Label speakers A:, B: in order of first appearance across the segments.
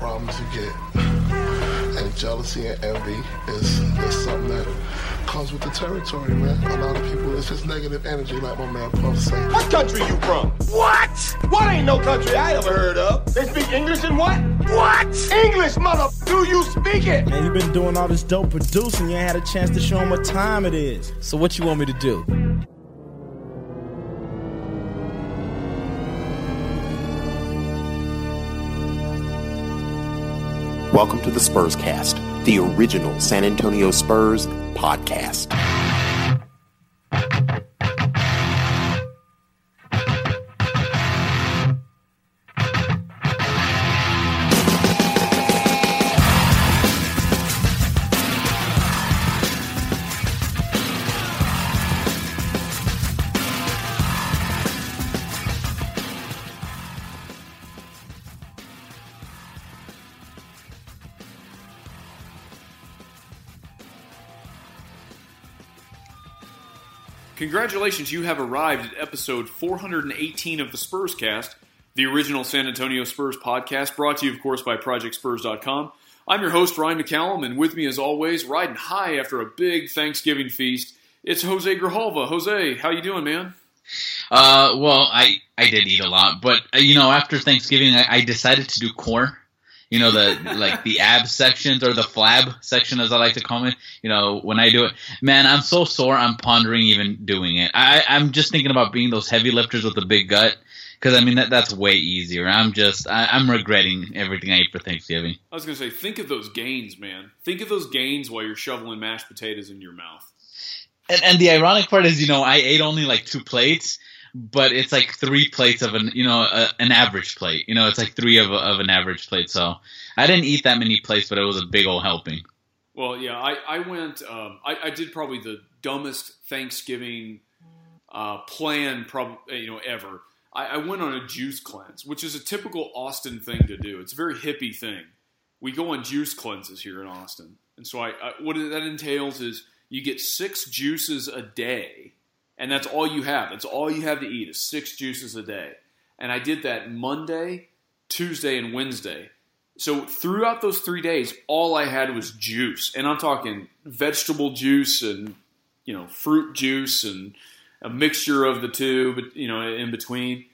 A: Problems you get. And jealousy and envy is, is something that comes with the territory, man. A lot of people, it's just negative energy, like my man Puff said.
B: What country you from? What? What ain't no country I ever heard of? They speak English and what? What? English, mother. Do you speak it?
C: Man, you been doing all this dope producing. You ain't had a chance to show them what time it is.
D: So what you want me to do?
E: Welcome to the Spurscast, the original San Antonio Spurs podcast.
F: Congratulations, you have arrived at episode 418 of the Spurscast, the original San Antonio Spurs podcast, brought to you, of course, by ProjectSpurs.com. I'm your host, Ryan McCallum, and with me, as always, riding high after a big Thanksgiving feast, it's Jose Grijalva. Jose, how you doing, man?
G: Uh, well, I I did eat a lot, but uh, you know, after Thanksgiving, I, I decided to do core. You know, the like the ab sections or the flab section, as I like to call it. You know, when I do it, man, I'm so sore. I'm pondering even doing it. I I'm just thinking about being those heavy lifters with the big gut. Because I mean that that's way easier. I'm just I, I'm regretting everything I ate for Thanksgiving.
F: I was going to say, think of those gains, man. Think of those gains while you're shoveling mashed potatoes in your mouth.
G: And, and the ironic part is, you know, I ate only like two plates, but it's like three plates of an, you know, a, an average plate. You know, it's like three of, of an average plate. So I didn't eat that many plates, but it was a big old helping.
F: Well, yeah, I, I went, um, I, I did probably the dumbest Thanksgiving uh, plan, probably, you know, ever. I, I went on a juice cleanse, which is a typical Austin thing to do. It's a very hippie thing. We go on juice cleanses here in Austin. And so I, I what that entails is you get six juices a day, and that's all you have. That's all you have to eat is six juices a day. And I did that Monday, Tuesday, and Wednesday. So throughout those three days, all I had was juice, and I'm talking vegetable juice and you know fruit juice and a mixture of the two, but you know in between.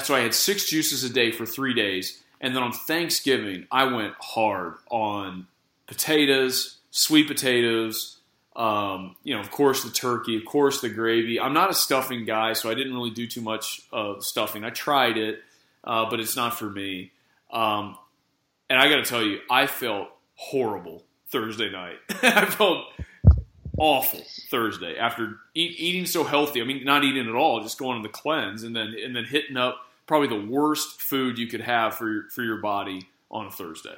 F: So I had six juices a day for three days, and then on Thanksgiving I went hard on potatoes, sweet potatoes, um, you know, of course, the turkey, of course, the gravy. I'm not a stuffing guy, so I didn't really do too much uh, stuffing. I tried it, uh, but it's not for me. Um, and I got to tell you, I felt horrible Thursday night. I felt awful Thursday after eat, eating so healthy. I mean, not eating at all, just going on the cleanse, and then and then hitting up probably the worst food you could have for your, for your body on a Thursday.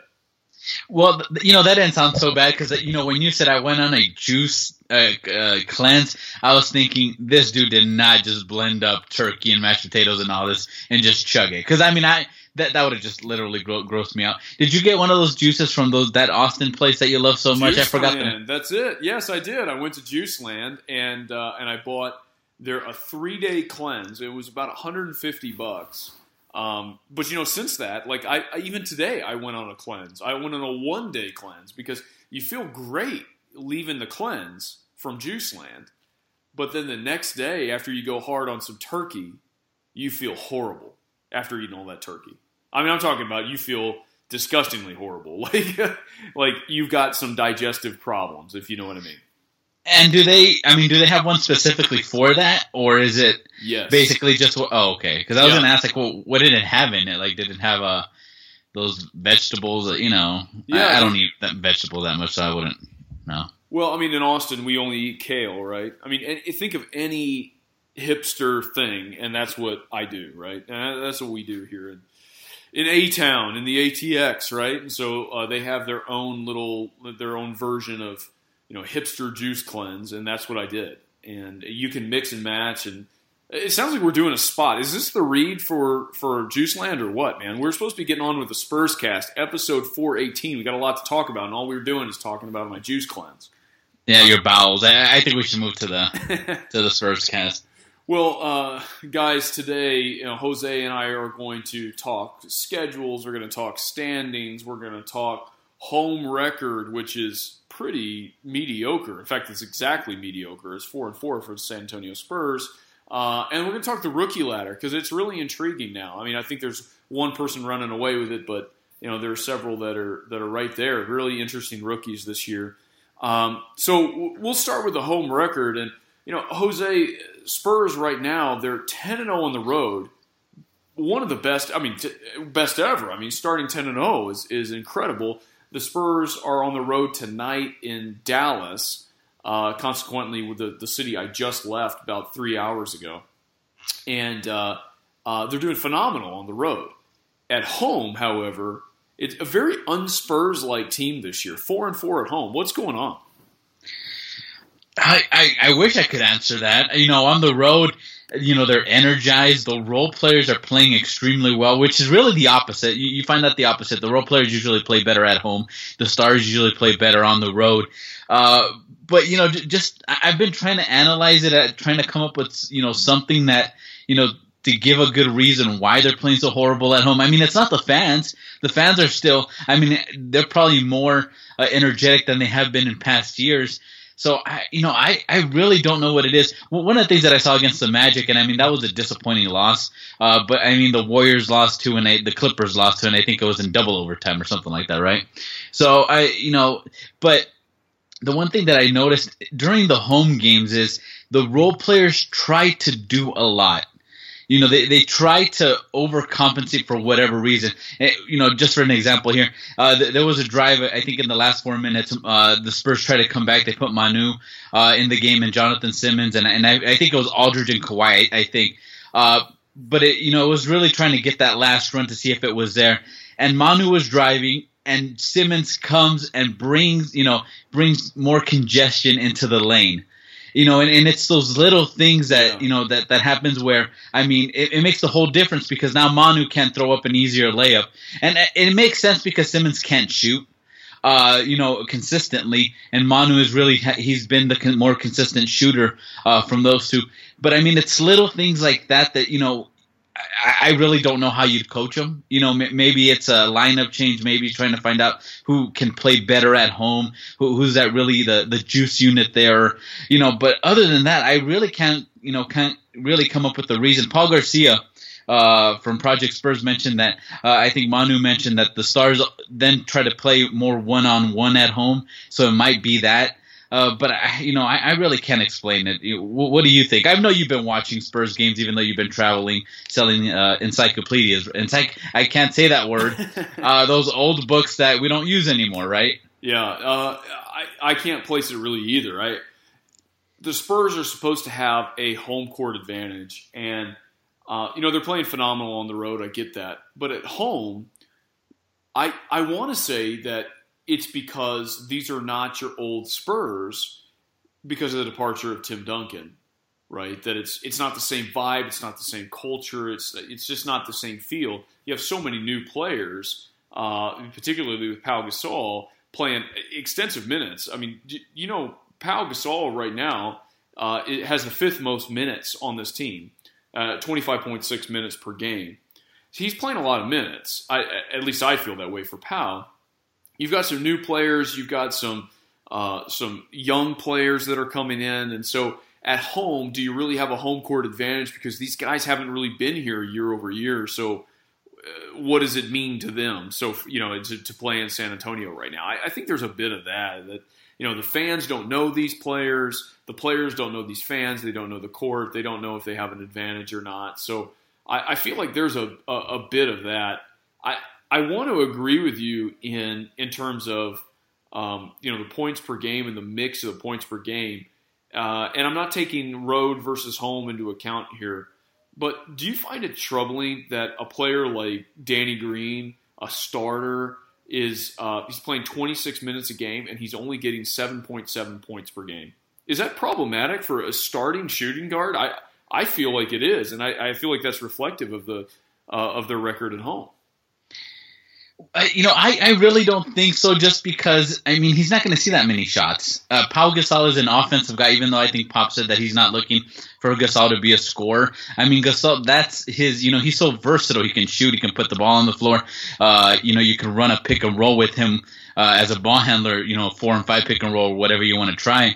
G: Well, you know that didn't sound so bad because you know when you said I went on a juice uh, uh, cleanse, I was thinking this dude did not just blend up turkey and mashed potatoes and all this and just chug it. Because I mean, I that that would have just literally gro- grossed me out. Did you get one of those juices from those that Austin place that you love so much? I forgot.
F: Land. That's it. Yes, I did. I went to JuiceLand and uh, and I bought there a three day cleanse. It was about 150 bucks. Um, but you know, since that, like I, I, even today, I went on a cleanse. I went on a one day cleanse because you feel great leaving the cleanse from JuiceLand, but then the next day, after you go hard on some turkey, you feel horrible after eating all that turkey. I mean, I'm talking about you feel disgustingly horrible, like like you've got some digestive problems, if you know what I mean.
G: And do they? I mean, do they have one specifically for that, or is it
F: Yes.
G: basically just? what- Oh, okay. Because I was
F: Yeah.
G: gonna ask, like, well, what did it have in it? Like, did it have uh, those vegetables? That, you know,
F: Yeah.
G: I, I don't eat that vegetable that much, so I wouldn't. know.
F: Well, I mean, in Austin, we only eat kale, right? I mean, think of any hipster thing, and that's what I do, right? And that's what we do here in, in A Town in the ATX, right? And so uh, they have their own little their own version of you know hipster juice cleanse, and that's what I did. And you can mix and match, and it sounds like we're doing a spot. Is this the read for for JuiceLand or what, man? We're supposed to be getting on with the Spurscast, episode four eighteen. We got a lot to talk about, and all we were doing is talking about my juice cleanse.
G: Yeah, your bowels. I, I think we should move to the to the Spurscast.
F: Well, uh, guys, today you know, Jose and I are going to talk schedules. We're going to talk standings. We're going to talk home record, which is pretty mediocre. In fact, it's exactly mediocre. It's four and four for the San Antonio Spurs. Uh, and we're going to talk the rookie ladder because it's really intriguing now. I mean, I think there's one person running away with it, but you know there are several that are that are right there. Really interesting rookies this year. Um, so we'll start with the home record, and you know Jose Spurs right now they're ten and zero on the road. One of the best, I mean, t- best ever. I mean, starting ten and zero is is incredible. The Spurs are on the road tonight in Dallas. Uh, consequently, with the, the city I just left about three hours ago, and uh, uh, they're doing phenomenal on the road. At home, however, it's a very unspurs like team this year. Four and four at home. What's going on?
G: I, I, I wish I could answer that. You know, on the road, you know, they're energized. The role players are playing extremely well, which is really the opposite. You, you find that the opposite. The role players usually play better at home. The stars usually play better on the road. Uh, but you know, just I've been trying to analyze it, at, trying to come up with you know something that you know to give a good reason why they're playing so horrible at home. I mean, it's not the fans. The fans are still. I mean, they're probably more uh, energetic than they have been in past years. So I, you know, I, I really don't know what it is. Well, one of the things that I saw against the Magic, and I mean that was a disappointing loss. Uh, but I mean the Warriors lost two, and the Clippers lost two, and I think it was in double overtime or something like that, right? So I, you know, but the one thing that I noticed during the home games is the role players try to do a lot you know, they, they try to overcompensate for whatever reason. Eh, you know, just for an example here, uh, th- there was a drive, I think in the last four minutes, uh, the Spurs tried to come back. They put Manu uh, in the game and Jonathan Simmons, and, and I, I think it was Aldridge and Kawhi, I, I think. Uh, but, it, you know, it was really trying to get that last run to see if it was there. And Manu was driving, and Simmons comes and brings, you know, brings more congestion into the lane you know, and, and it's those little things that yeah. you know that that happens where I mean it, it, makes the whole difference because now Manu can throw up an easier layup, and it makes sense because Simmons can't shoot. Uh, you know, consistently, and Manu is really he's been the more consistent shooter uh, from those two. But I mean, it's little things like that that you know I, really don't know how you'd coach them. You know, maybe it's a lineup change. Maybe trying to find out who can play better at home. Who, who's that really the the juice unit there? You know, but other than that, I really can't. You know, can't really come up with the reason. Paul Garcia. Uh, from Project Spurs mentioned that uh, I think Manu mentioned that the Stars then try to play more one on one at home, so it might be that. Uh, but I, you know, I, I, really can't explain it. What, what, do you think? I know you've been watching Spurs games, even though you've been traveling, selling uh, encyclopedias. Encyc- I can't say that word. uh, those old books that we don't use anymore, right?
F: Yeah, uh, I, I can't place it really either. I, the Spurs are supposed to have a home court advantage, and uh, you know they're playing phenomenal on the road. I get that, but at home, I I want to say that it's because these are not your old Spurs because of the departure of Tim Duncan, right? That it's it's not the same vibe, it's not the same culture, it's it's just not the same feel. You have so many new players, uh, particularly with Pau Gasol playing extensive minutes. I mean, you know, Pau Gasol right now uh, it has the fifth most minutes on this team, uh, 25.6 minutes per game. He's playing a lot of minutes. I, at least I feel that way for Pau you've got some new players, you've got some uh, some young players that are coming in, and so at home, do you really have a home court advantage because these guys haven't really been here year over year? So, uh, what does it mean to them? So, you know, to, to play in San Antonio right now, I, I, think there's a bit of that. That you know, the fans don't know these players, the players don't know these fans, they don't know the court, they don't know if they have an advantage or not. So, I, I feel like there's a, a, a bit of that. I, I want to agree with you in in terms of um, you know the points per game and the mix of the points per game. uh, and I'm not taking road versus home into account here, but do you find it troubling that a player like Danny Green, a starter, is uh, he's playing 26 minutes a game and he's only getting 7.7 points per game? Is that problematic for a starting shooting guard? I I feel like it is, and I, I feel like that's reflective of the uh, of their record at home.
G: Uh, you know, I, I really don't think so. Just because I mean, he's not going to see that many shots. Uh, Gasol is an offensive guy, even though I think Pop said that he's not looking for Gasol to be a scorer. I mean, Gasol, that's his. You know, he's so versatile. He can shoot. He can put the ball on the floor. Uh, you know, you can run a pick and roll with him uh, as a ball handler. You know, four and five pick and roll, whatever you want to try.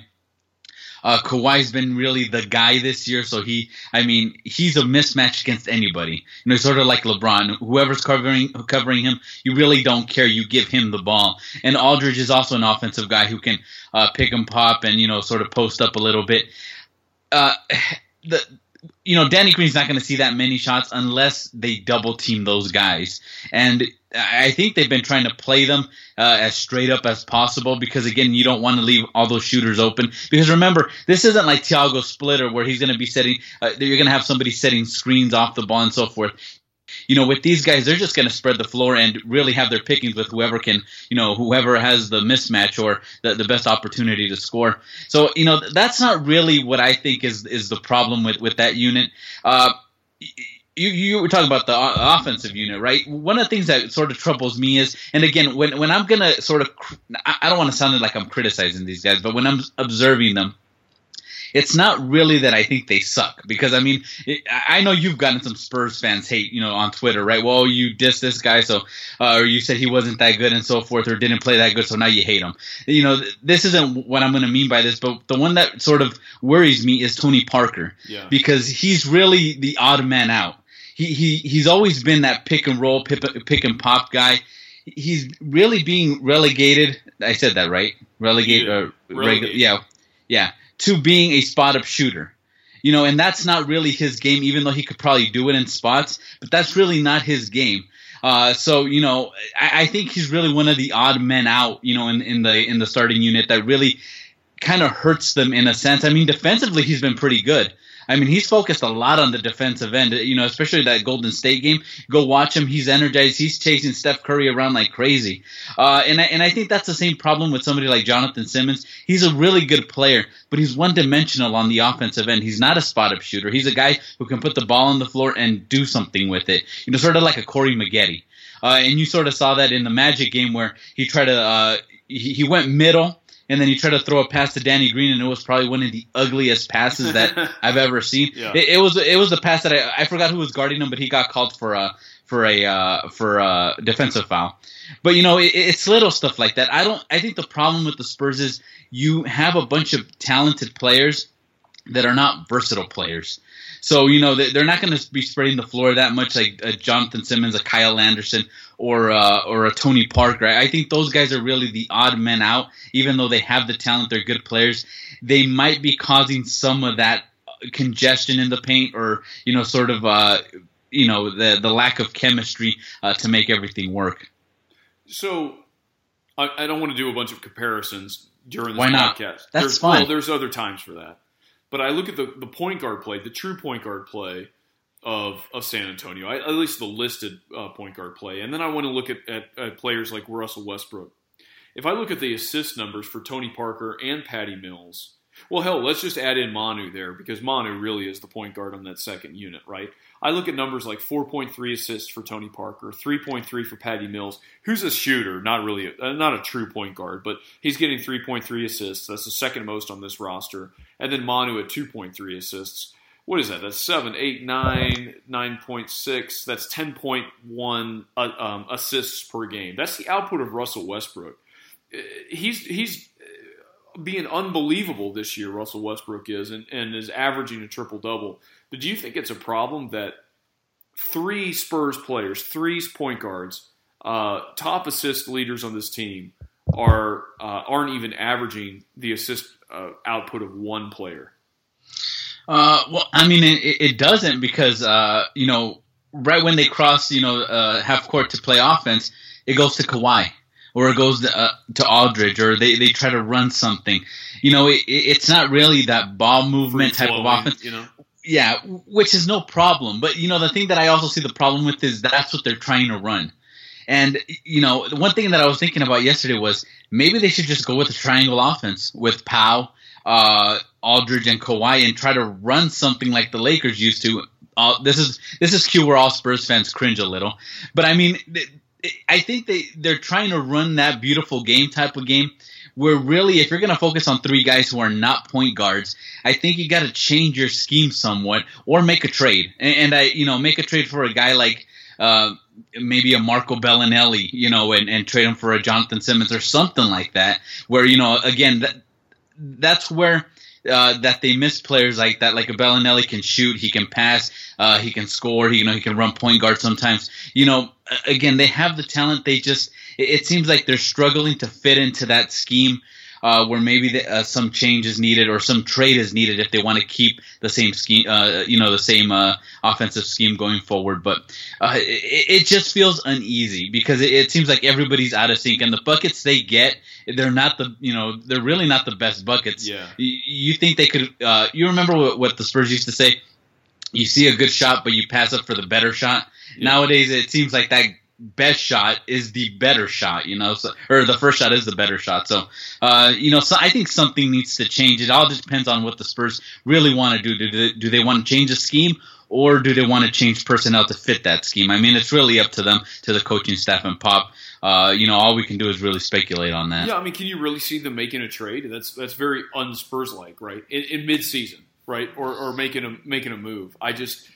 G: Uh, Kawhi's been really the guy this year, so he, I mean, he's a mismatch against anybody. You know, sort of like LeBron. Whoever's covering covering him, you really don't care. You give him the ball. And Aldridge is also an offensive guy who can uh, pick and pop and you know sort of post up a little bit. Uh, the you know, Danny Green's not going to see that many shots unless they double team those guys. And I think they've been trying to play them uh, as straight up as possible because again, you don't want to leave all those shooters open. Because remember, this isn't like Tiago Splitter where he's going to be setting. Uh, you're going to have somebody setting screens off the ball and so forth. You know, with these guys, they're just going to spread the floor and really have their pickings with whoever can, you know, whoever has the mismatch or the, the best opportunity to score. So, you know, that's not really what I think is is the problem with with that unit. Uh, you, you were talking about the offensive unit, right? One of the things that sort of troubles me is, and again, when when I'm gonna sort of, I don't want to sound like I'm criticizing these guys, but when I'm observing them, it's not really that I think they suck because I mean it, I know you've gotten some Spurs fans hate you know on Twitter right? Well you diss this guy so uh, or you said he wasn't that good and so forth or didn't play that good so now you hate him. You know this isn't what I'm going to mean by this but the one that sort of worries me is Tony Parker.
F: Yeah.
G: because he's really the odd man out. He, he he's always been that pick and roll pick, pick and pop guy. He's really being relegated. I said that right? Relegate uh, reg- yeah. Yeah to being a spot up shooter. You know, and that's not really his game, even though he could probably do it in spots, but that's really not his game. Uh, so you know, I, I, think he's really one of the odd men out, you know, in, in the in the starting unit that really kind of hurts them in a sense. I mean, defensively, he's been pretty good. I mean, he's focused a lot on the defensive end, you know, especially that Golden State game. Go watch him. He's energized. He's chasing Steph Curry around like crazy. Uh, and, I, and I think that's the same problem with somebody like Jonathan Simmons. He's a really good player, but he's one dimensional on the offensive end. He's not a spot up shooter. He's a guy who can put the ball on the floor and do something with it. You know, sort of like a Corey Maggette. Uh, and you sort of saw that in the Magic game where he tried to, uh, he, he went middle and then he tried to throw a pass to Danny Green, and it was probably one of the ugliest passes that I've ever seen.
F: Yeah.
G: It, it, was it was the pass that I, I forgot who was guarding him, but he got called for a for a uh, for a defensive foul. But you know, it, it's little stuff like that. I don't. I think the problem with the Spurs is you have a bunch of talented players that are not versatile players. So you know they're not going to be spreading the floor that much, like a Jonathan Simmons, a Kyle Anderson, or uh, or a Tony Parker. I think those guys are really the odd men out. Even though they have the talent, they're good players. They might be causing some of that congestion in the paint, or you know, sort of uh, you know the the lack of chemistry uh, to make everything work.
F: So I, I, don't want to do a bunch of comparisons during this
G: Why not?
F: podcast.
G: That's
F: there's,
G: fine.
F: Well, there's other times for that. But I look at the, the point guard play, the true point guard play of of San Antonio, I, at least the listed uh, point guard play, and then I want to look at, at, at, players like Russell Westbrook. If I look at the assist numbers for Tony Parker and Patty Mills, well, hell, let's just add in Manu there because Manu really is the point guard on that second unit, right? I look at numbers like 4.3 assists for Tony Parker, 3.3 for Patty Mills, who's a shooter, not really, a, uh, not a true point guard, but he's getting 3.3 assists. That's the second most on this roster. And then Manu at 2.3 assists. What is that? That's 7, 8, 9, 9.6. That's 10.1 uh, um, assists per game. That's the output of Russell Westbrook. Uh, he's he's being unbelievable this year, Russell Westbrook is, and, and is averaging a triple double. But do you think it's a problem that three Spurs players, three point guards, uh, top assist leaders on this team are uh, aren't even averaging the assist uh, output of one player?
G: Uh, well, I mean, it, it doesn't because uh, you know right when they cross, you know, uh, half court to play offense, it goes to Kawhi or it goes to, uh, to Aldridge, or they, they try to run something. You know, it, it's not really that ball movement type of offense.
F: You know,
G: Yeah, which is no problem. But you know, the thing that I also see the problem with is that's what they're trying to run. And you know, one thing that I was thinking about yesterday was maybe they should just go with a triangle offense with Pau, uh, Aldridge, and Kawhi, and try to run something like the Lakers used to. Uh, this is this is cue where all Spurs fans cringe a little, but I mean, I think they they're trying to run that beautiful game type of game where really if you're going to focus on three guys who are not point guards i think you got to change your scheme somewhat or make a trade and, and, i you know make a trade for a guy like uh, maybe a marco belinelli you know and, and trade him for a jonathan simmons or something like that where you know again that, that's where uh, that they miss players like that. Like a Belinelli can shoot, he can pass, uh, he can score, he, you know, he can run point guard sometimes. You know, again, they have the talent. They just, it, it seems like they're struggling to fit into that scheme. Uh, where maybe the, uh, some change is needed or some trade is needed if they want to keep the same scheme, uh, you know, the same uh, offensive scheme going forward. But uh, it, it, just feels uneasy because it, it, seems like everybody's out of sync, and the buckets they get, they're not the, you know, they're really not the best buckets.
F: Yeah.
G: You, you think they could? Uh, you remember what, what the Spurs used to say? You see a good shot, but you pass up for the better shot. Yeah. Nowadays, it seems like that best shot is the better shot, you know, so, or the first shot is the better shot. So, uh, you know, so I think something needs to change. It all depends on what the Spurs really want to do. Do they, do they want to change the scheme or do they want to change personnel to fit that scheme? I mean, it's really up to them, to the coaching staff and Pop. Uh, you know, all we can do is really speculate on that.
F: Yeah, I mean, can you really see them making a trade? That's that's very unspurs like, right? In, in mid season, right? Or or making a making a move. I just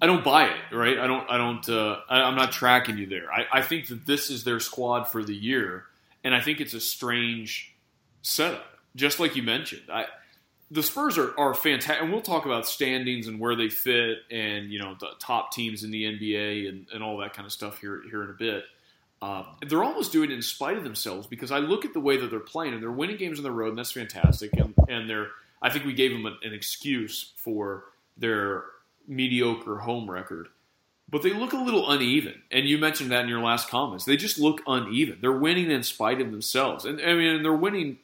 F: I don't buy it, right? I don't. I don't. Uh, I, am not tracking you there. I, I think that this is their squad for the year, and I think it's a strange setup. Just like you mentioned, I, the Spurs are, are fantastic, and we'll talk about standings and where they fit, and you know the top teams in the NBA and, and all that kind of stuff here here in a bit. Uh, they're almost doing it in spite of themselves because I look at the way that they're playing, and they're winning games on the road, and that's fantastic. And, and they're, I think we gave them an excuse for their mediocre home record. But they look a little uneven. And you mentioned that in your last comments. They just look uneven. They're winning in spite of themselves. And I mean, they're winning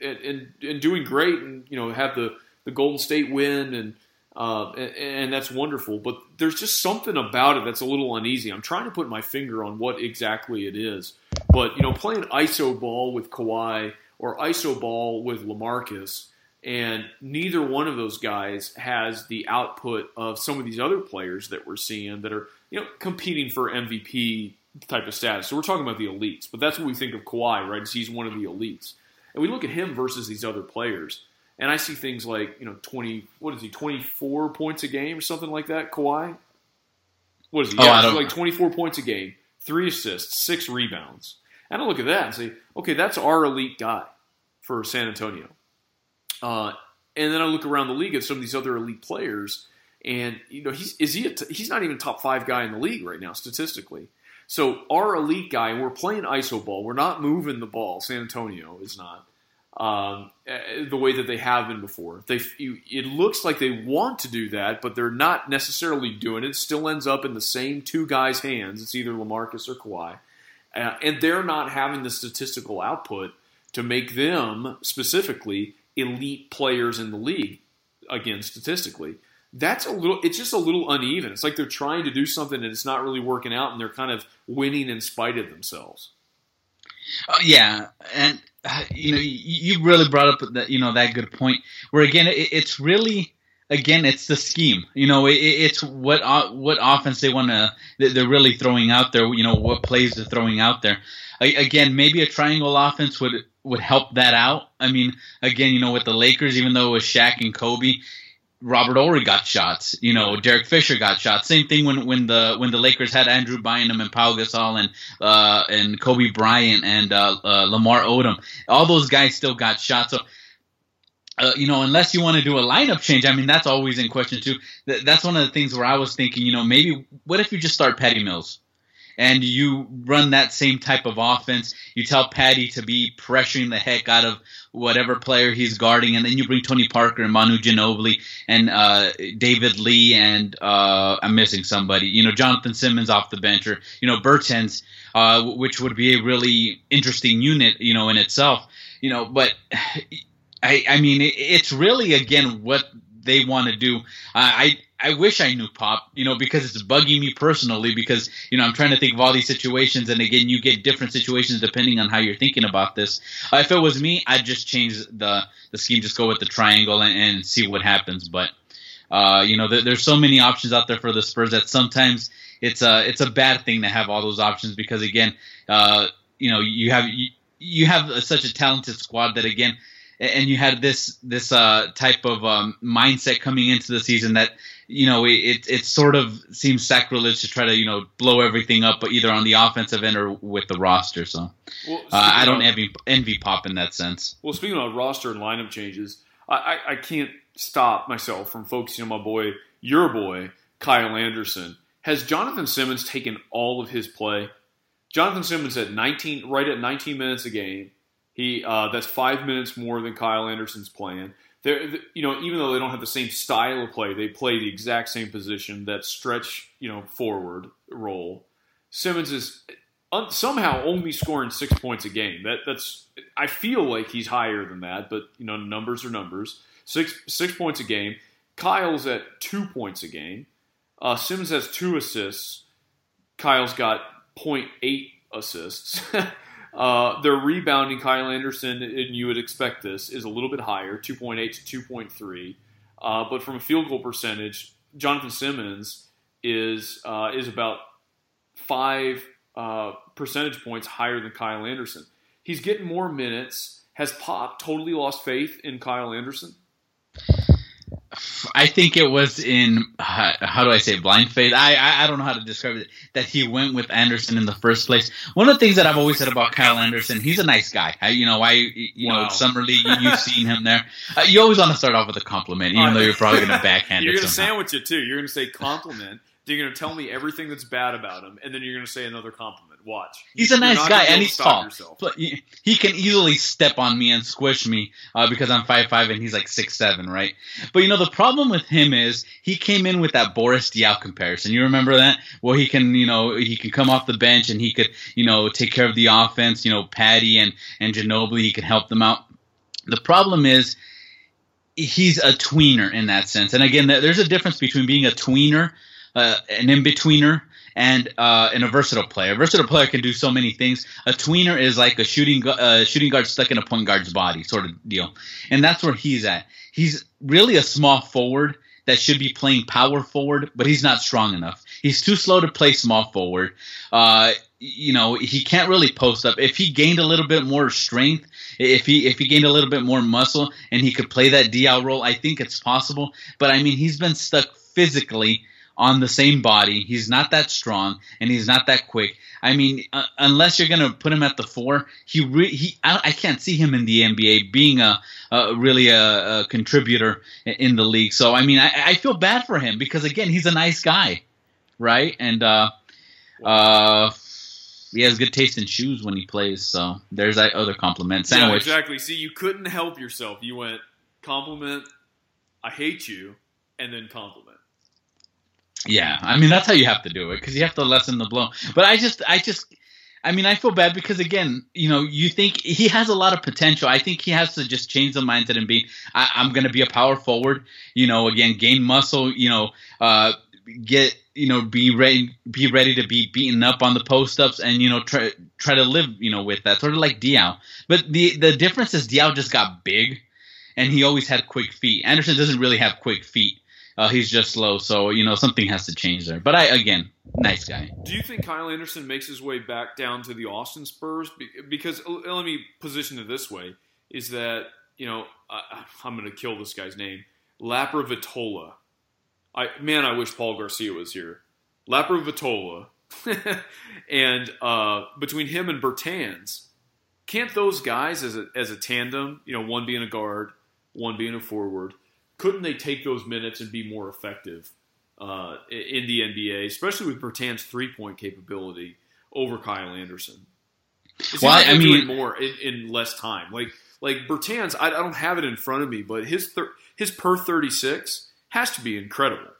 F: and, and, and doing great and, you know, have the, the Golden State win and, uh, and, and, that's wonderful. But there's just something about it that's a little uneasy. I'm trying to put my finger on what exactly it is. But, you know, playing ISO ball with Kawhi or ISO ball with LaMarcus – and neither one of those guys has the output of some of these other players that we're seeing that are you know competing for MVP type of status. So we're talking about the elites, but that's what we think of Kawhi, right? Is he's one of the elites, and we look at him versus these other players, and I see things like you know twenty, what is he, twenty four points a game or something like that. Kawhi, what is he?
G: Oh,
F: yeah, like twenty four points a game, three assists, six rebounds, and I look at that and say, okay, that's our elite guy for San Antonio. Uh, and then I look around the league at some of these other elite players, and you know, he's is he he's not even top five guy in the league right now statistically. So our elite guy, and we're playing iso ball. We're not moving the ball. San Antonio is not um, eh, the way that they have been before. They it looks like they want to do that, but they're not necessarily doing it. it still ends up in the same two guys' hands. It's either Lamarcus or Kawhi, uh, and they're not having the statistical output to make them specifically elite players in the league again statistically. That's a little it's just a little uneven. It's like they're trying to do something and it's not really working out and they're kind of winning in spite of themselves.
G: Uh, yeah and uh, you know you really brought up that you know that good point where again it, it's really again it's the scheme. You know it, it's what what offense they want to they're really throwing out there you know what plays they're throwing out there. Again maybe a triangle offense would would help that out. I mean, again, you know, with the Lakers, even though it was Shaq and Kobe, Robert Horry got shots. You know, Derek Fisher got shots. Same thing when when the when the Lakers had Andrew Bynum and Paul Gasol and uh, and Kobe Bryant and uh, uh, Lamar Odom. All those guys still got shots. So. Uh, you know, unless you want to do a lineup change, I mean, that's always in question too. Th- that's one of the things where I was thinking, you know, maybe what if you just start Patty Mills? And you run that same type of offense. You tell Patty to be pressuring the heck out of whatever player he's guarding, and then you bring Tony Parker and Manu Ginobili and uh, David Lee and uh, I'm missing somebody. You know, Jonathan Simmons off the bench, or you know, Bertens, uh, which would be a really interesting unit, you know, in itself. You know, but I, I mean, it's really again what they want to do. I I wish I knew Pop, you know, because it's bugging me personally. Because you know, I'm trying to think of all these situations, and again, you get different situations depending on how you're thinking about this. Uh, if it was me, I'd just change the the scheme, just go with the triangle and, and see what happens. But uh, you know, there's so many options out there for the Spurs that sometimes it's a it's a bad thing to have all those options because again, uh, you know, you have you, you have such a talented squad that again and you had this this uh, type of um, mindset coming into the season that you know it it sort of seems sacrilege to try to you know blow everything up, but either on the offensive end or with the roster. So well, uh, I don't of, envy envy Pop in that sense.
F: Well, speaking of roster and lineup changes, I, I, I can't stop myself from focusing on my boy, your boy, Kyle Anderson. Has Jonathan Simmons taken all of his play? Jonathan Simmons at 19, right at 19 minutes a game he uh, that's five minutes more than Kyle Anderson's playing. They're, you know, even though they don't have the same style of play, they play the exact same position, that stretch, you know, forward role. Simmons is somehow only scoring six points a game. That that's I feel like he's higher than that, but you know, numbers are numbers. Six six points a game. Kyle's at two points a game. Uh, Simmons has two assists. Kyle's got 0.8 assists. Uh, their rebounding, Kyle Anderson, and you would expect this, is a little bit higher, 2.8 to 2.3. Uh, but from a field goal percentage, Jonathan Simmons is uh, is about five uh, percentage points higher than Kyle Anderson. He's getting more minutes. Has Pop totally lost faith in Kyle Anderson?
G: I think it was in uh, how do I say blind faith. I, I, I don't know how to describe it. That he went with Anderson in the first place. One of the things that I've always said about Kyle Anderson, he's a nice guy. I, you know, I you wow. know summer league, you've seen him there. Uh, you always want to start off with a compliment, even though you're probably going to backhand.
F: you're
G: going
F: to sandwich it too. You're going to say compliment. You're going to tell me everything that's bad about him, and then you're going to say another compliment. Watch.
G: He's a nice guy, and he's tall. But He can easily step on me and squish me uh, because I'm five five and he's like six seven, right? But you know the problem with him is he came in with that Boris Diaw comparison. You remember that? Well, he can, you know, he can come off the bench and he could, you know, take care of the offense. You know, Patty and and Ginobili, he can help them out. The problem is he's a tweener in that sense. And again, there's a difference between being a tweener, uh, an in betweener, and uh, and a versatile player. A versatile player can do so many things. A tweener is like a shooting uh, shooting guard stuck in a point guard's body sort of deal, and that's where he's at. He's really a small forward that should be playing power forward, but he's not strong enough. He's too slow to play small forward. Uh, you know, he can't really post up. If he gained a little bit more strength, if he if he gained a little bit more muscle and he could play that DL role, I think it's possible. But I mean, he's been stuck physically on the same body. He's not that strong and he's not that quick. I mean, uh, unless you're going to put him at the four, he re- he I, I, can't see him in the NBA being a, a really a, a, contributor in the league. So I mean, I, I, feel bad for him because again, he's a nice guy, right? And uh, uh, he has good taste in shoes when he plays. So there's that other compliment sandwich.
F: Yeah, exactly. See, you couldn't help yourself. You went compliment. I hate you, and then compliment.
G: Yeah, I mean that's how you have to do it because you have to lessen the blow. But I just, I just, I mean, I feel bad because again, you know, you think he has a lot of potential. I think he has to just change the mindset and be, I, am going to be a power forward. You know, again, gain muscle. You know, uh, get, you know, be ready, be ready to be beaten up on the post ups, and you know, try try to live, you know, with that sort of like Diaw. But the the difference is Diaw just got big, and he always had quick feet. Anderson doesn't really have quick feet. Uh, he's just slow, so you know something has to change there. But I again, nice guy.
F: Do you think Kyle Anderson makes his way back down to the Austin Spurs? Because let me position it this way: is that you know I, am going to kill this guy's name, Lapra Vitola. I man, I wish Paul Garcia was here. Lapra Vitola, and uh, between him and Bertans, can't those guys as a as a tandem, you know, one being a guard, one being a forward couldn't they take those minutes and be more effective uh, in the NBA, especially with Bertans' three point capability? over Kyle Anderson.
G: Well,
F: like
G: I mean-
F: more in, in less time. Like like Bertans, I, I don't have it in front of me, but his thir- his per thirty six has to be incredible.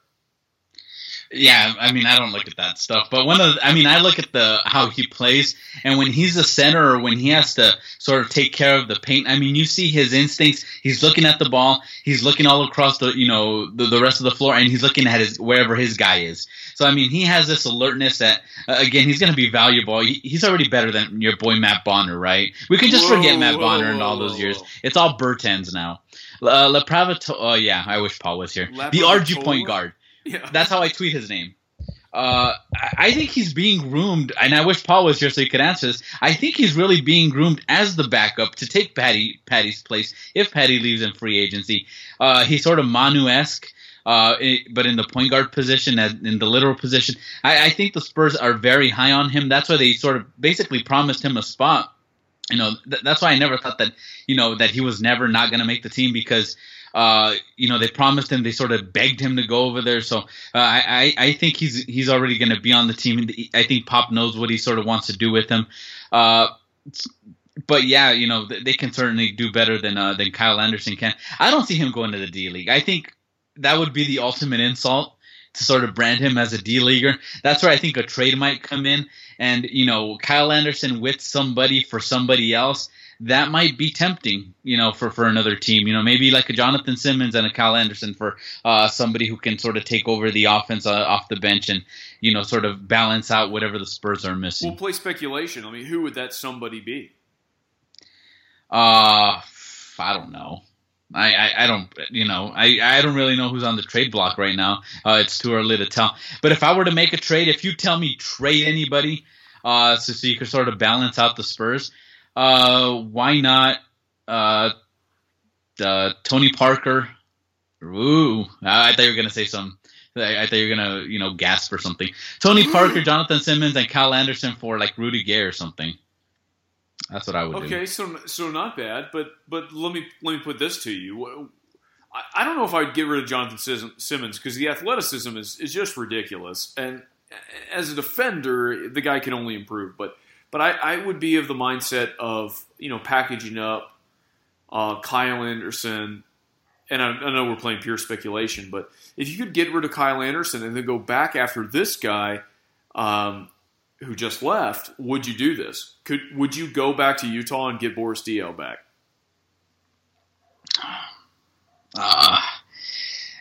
G: Yeah, I mean, I don't look at that stuff, but one of the, I mean, I look at the how he plays, and when he's a center or when he has to sort of take care of the paint, I mean, you see his instincts. He's looking at the ball, he's looking all across the you know the, the rest of the floor, and he's looking at his wherever his guy is. So I mean, he has this alertness that uh, again, he's going to be valuable. He, he's already better than your boy Matt Bonner, right? We can just
F: Whoa,
G: forget Matt
F: whoa,
G: Bonner and all those years. It's all Bertans now. Uh, Lepravato, oh yeah, I wish Paul was here. The RG point guard.
F: Yeah,
G: That's how I tweet his name. Uh, I think he's being groomed, and I wish Paul was here so he could answer this. I think he's really being groomed as the backup to take Patty Patty's place if Patty leaves in free agency. Uh, he's sort of Manu esque. Uh, but in the point guard position, in the literal position, I, I think the Spurs are very high on him. That's why they sort of basically promised him a spot. You know, th- that's why I never thought that you know that he was never not going to make the team because uh, you know they promised him, they sort of begged him to go over there. So uh, I, I think he's he's already going to be on the team. I think Pop knows what he sort of wants to do with him. Uh, but yeah, you know they they can certainly do better than uh, than Kyle Anderson can. I don't see him going to the D League. I think that would be the ultimate insult to sort of brand him as a D leaguer. That's where I think a trade might come in, and you know Kyle Anderson with somebody for somebody else. That might be tempting, you know, for, for another team. You know, maybe like a Jonathan Simmons and a Kyle Anderson for uh, somebody who can sort of take over the offense uh, off the bench and you know sort of balance out whatever the Spurs are missing.
F: we'll play speculation. I mean, who would that somebody be?
G: Uh, I don't know. I, I, I don't you know I, I don't really know who's on the trade block right now. Uh, it's too early to tell. But if I were to make a trade, if you tell me trade anybody, uh, so, so you can sort of balance out the Spurs, uh, why not uh, uh, Tony Parker? Ooh, I thought you were gonna say some. I I thought you were gonna you know gasp or something. Tony Parker, Jonathan Simmons, and Kyle Anderson for like Rudy Gay or something. That's what I would do.
F: Okay, so so not bad, but but let me let me put this to you. I, I don't know if I'd get rid of Jonathan Simmons because the athleticism is, is just ridiculous, and as a defender, the guy can only improve. But but I, I would be of the mindset of you know packaging up uh, Kyle Anderson, and I, I know we're playing pure speculation, but if you could get rid of Kyle Anderson and then go back after this guy. Um, who just left, would you do this? Could would you go back to Utah and get Boris Diaw back?
G: Uh,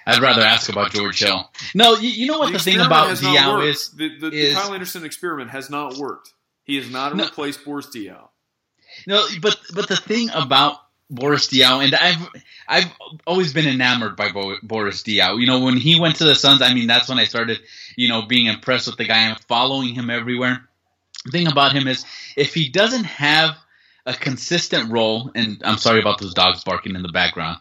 G: I'd rather ask about George Hill. No, you, you know what the, thing about
F: not
G: is?
F: the, the,
G: is-
F: the Kyle Anderson experiment has not worked. He is not a
G: No.
F: replaced Boris Diaw.
G: No, but but the thing about Boris Diaw, and I've I've always been enamored by Bo- Boris Diaw. You know, when he went to the Suns, I mean, that's when I started, you know, being impressed with the guy and following him everywhere. The thing about him is, if he doesn't have a consistent role, and I'm sorry about those dogs barking in the background.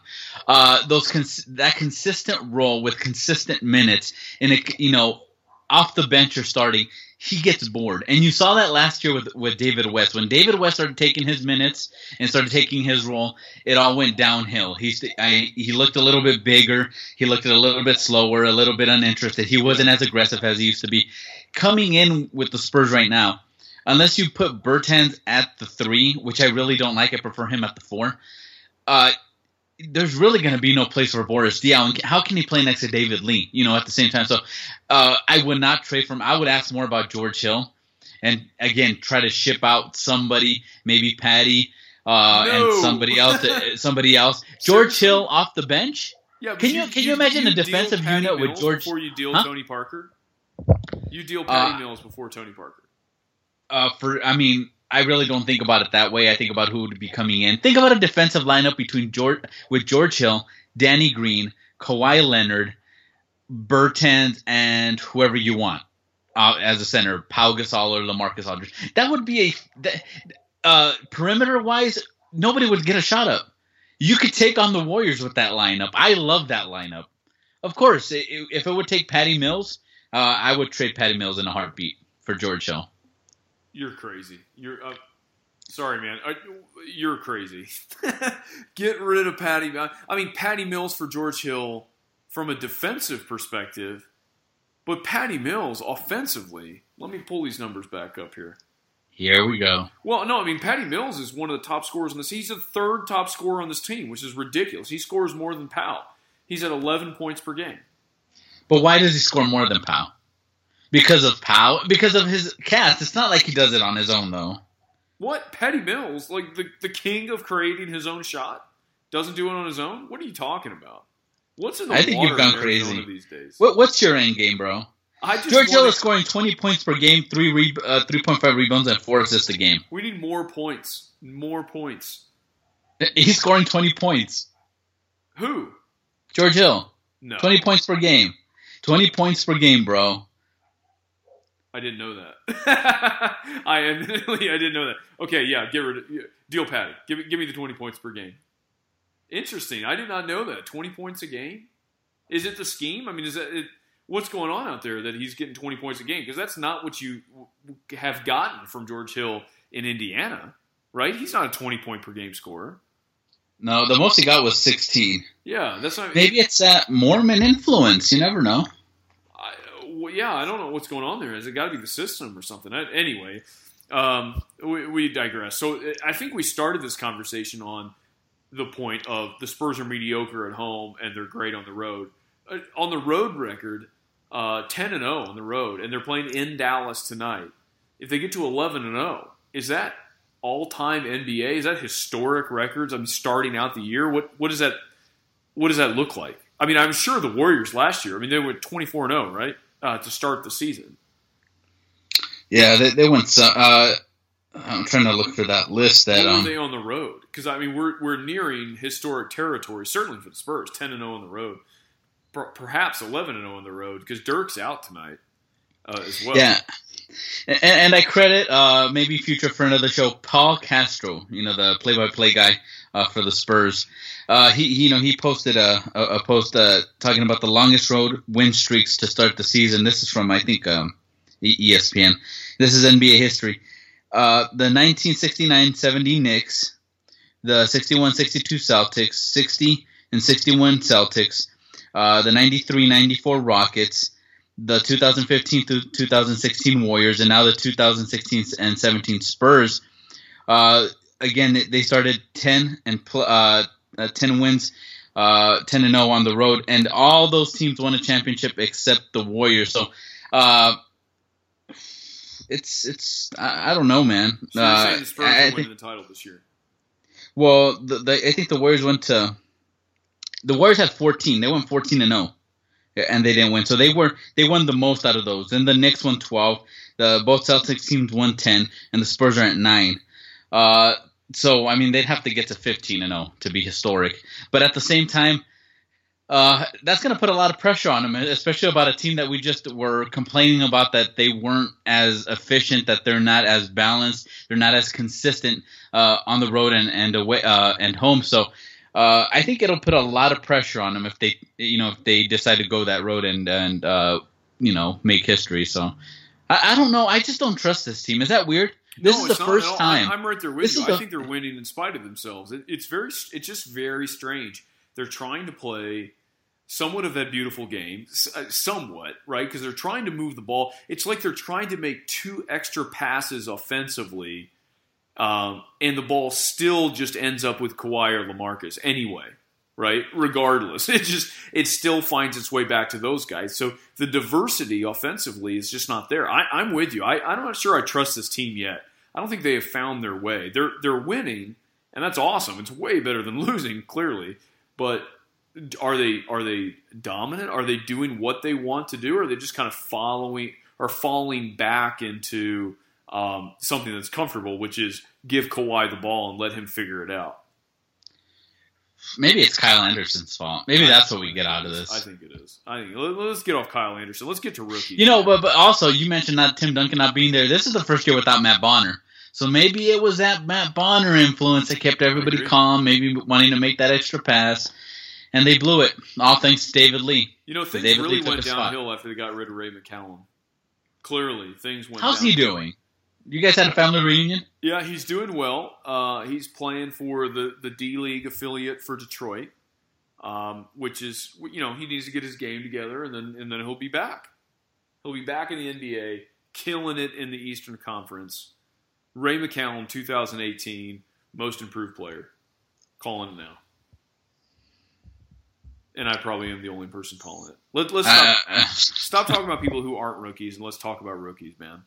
G: Uh, those cons- that consistent role with consistent minutes, and you know, off the bench or starting, he gets bored. And you saw that last year with with David West. When David West started taking his minutes and started taking his role, it all went downhill. He st- I, he looked a little bit bigger. He looked a little bit slower, a little bit uninterested. He wasn't as aggressive as he used to be. Coming in with the Spurs right now, unless you put Bertans at the three, which I really don't like, I prefer him at the four. Uh, there's really going to be no place for Boris Diaw. And how can he play next to David Lee? You know, at the same time. So uh, I would not trade for him. I would ask more about George Hill, and again, try to ship out somebody, maybe Patty, uh,
F: No.
G: and somebody else. uh, somebody else. George? Hill off the bench.
F: Yeah,
G: Can you- can you imagine a defensive unit with George-
F: before you deal
G: Huh?
F: Tony Parker? You deal Patty
G: Uh,
F: Mills before Tony Parker.
G: uh, for I mean, I really don't think about it that way. I think about who would be coming in. Think about a defensive lineup between George with George Hill, Danny Green, Kawhi Leonard, Bertans, and whoever you want uh, as a center, Pau Gasol or Lamarcus Aldridge. That would be a uh, perimeter wise. Nobody would get a shot up. You could take on the Warriors with that lineup. I love that lineup. Of course, if it would take Patty Mills, uh, I would trade Patty Mills in a heartbeat for George Hill.
F: You're crazy. You're uh, sorry, man. Uh, you're crazy. Get rid of Patty. I mean, Patty Mills for George Hill from a defensive perspective But Patty Mills, offensively, let me pull these numbers back up here.
G: Here we go.
F: Well, no, I mean Patty Mills is one of the top scorers in this. He's the third top scorer on this team, which is ridiculous. He scores more than Pau. He's at 11 points per game.
G: But why does he score more than Pau? Because of Pau? Because of his cast. It's not like he does it on his own, though.
F: What Patty Mills, like the the king of creating his own shot, doesn't do it on his own? What are you talking about? What's in the
G: I think you've gone crazy.
F: these days?
G: What, what's your end game, bro?
F: I just
G: George Hill is scoring 20 points per game, three re- uh, 3.5 rebounds, and four assists a game.
F: We need more points. More points.
G: He's scoring 20 points.
F: Who?
G: George Hill,
F: No.
G: 20 points per game. 20 points per game, bro.
F: I didn't know that. I admittedly I didn't know that. Okay, yeah, get rid of deal Patty. Give me give me the twenty points per game. Interesting. I did not know that. Twenty points a game. Is it the scheme? I mean, is that it, what's going on out there that he's getting twenty points a game? Because that's not what you have gotten from George Hill in Indiana, right? He's not a twenty point per game scorer.
G: No, the most he got was 16.
F: Yeah, that's not.
G: Maybe it's that Mormon influence. You never know.
F: Well, yeah, I don't know what's going on there. Has it got to be the system or something? I, anyway, um, we, we digress. So I think we started this conversation on the point of the Spurs are mediocre at home and they're great on the road. Uh, on the road record, uh, ten and zero on the road, and they're playing in Dallas tonight. If they get to eleven and zero, is that all time NBA? Is that historic records? I'm starting out the year. What what does that what does that look like? I mean, I'm sure the Warriors last year. I mean, they went 24 and 0, right, uh, to start the season.
G: Yeah, they, they went. Uh, I'm trying to look for that list that um,
F: they on the road? Because I mean, we're we're nearing historic territory. Certainly for the Spurs, 10 and 0 on the road, Per- perhaps 11 and 0 on the road because Dirk's out tonight uh, as well.
G: Yeah. And, and I credit uh, maybe future friend of the show, Paul Castro, you know, the play-by-play guy uh, for the Spurs. Uh, he, he, you know, he posted a, a, a post uh, talking about the longest road win streaks to start the season. This is from, I think, um, ESPN. This is NBA history. Uh, the 1969-70 Knicks, the 61-62 Celtics, 60 and 61 Celtics, uh, the 93-94 Rockets, the 2015 to 2016 Warriors, and now the 2016 and 17 Spurs. Uh, again, they- started 10 and pl- uh, uh, 10 wins, uh, 10 and 0 on the road, and all those teams won a championship except the Warriors. So, uh, it's it's I, I don't know, man.
F: So you're
G: Uh,
F: saying the Spurs
G: I- I think-
F: winning the title this year?
G: well, the, the, I think the Warriors went to the Warriors had 14. They went 14 and 0, and they didn't win. So they were they won the most out of those. Then the Knicks won 12. The both Celtics teams won 10, and the Spurs are at nine. Uh, so I mean they'd have to get to 15 and 0 to be historic. But at the same time. Uh, that's going to put a lot of pressure on them, especially about a team that we just were complaining about that they weren't as efficient, that they're not as balanced, they're not as consistent uh, on the road and and away uh, and home. So uh, I think it'll put a lot of pressure on them if they you know if they decide to go that road and and uh, you know make history. So I, I don't know. I just don't trust this team. Is that weird? This
F: No,
G: is the
F: not
G: first time.
F: I, am right there with
G: This
F: you. I
G: the-
F: think they're winning in spite of themselves. It, it's very, it's just very strange. They're trying to play somewhat of that beautiful game, uh, somewhat right, because they're trying to move the ball. It's like they're trying to make two extra passes offensively, um, and the ball still just ends up with Kawhi or Lamarcus anyway. Right, regardless, it just it still finds its way back to those guys. So the diversity offensively is just not there. I, I'm with you. I, I'm not sure I trust this team yet. I don't think they have found their way. They're they're winning, and that's awesome. It's way better than losing, clearly. But are they are they dominant? Are they doing what they want to do? Or are they just kind of following or falling back into um, something that's comfortable, which is give Kawhi the ball and let him figure it out?
G: Maybe it's Kyle Anderson's fault. Maybe that's what we get out of this.
F: I think it is. I think let- let's get off Kyle Anderson. Let's get to rookie.
G: You know, but but also you mentioned not Tim Duncan not being there. This is the first year without Matt Bonner, so maybe it was that Matt Bonner influence that kept everybody calm, maybe wanting to make that extra pass, and they blew it. All thanks to David Lee.
F: you know things
G: David
F: really
G: took
F: went
G: a spot.
F: downhill after they got rid of Ray McCallum. Clearly, things went.
G: How's he doing? You guys had a family reunion?
F: Yeah, he's doing well. Uh, he's playing for the, the D League affiliate for Detroit, um, which is you know he needs to get his game together and then and then he'll be back. He'll be back in the NBA, killing it in the Eastern Conference. Ray McCallum, 2018, most improved player. Calling it now. And I probably am the only person calling it. Let, let's stop,
G: Uh,
F: stop talking about people who aren't rookies and let's talk about rookies, man.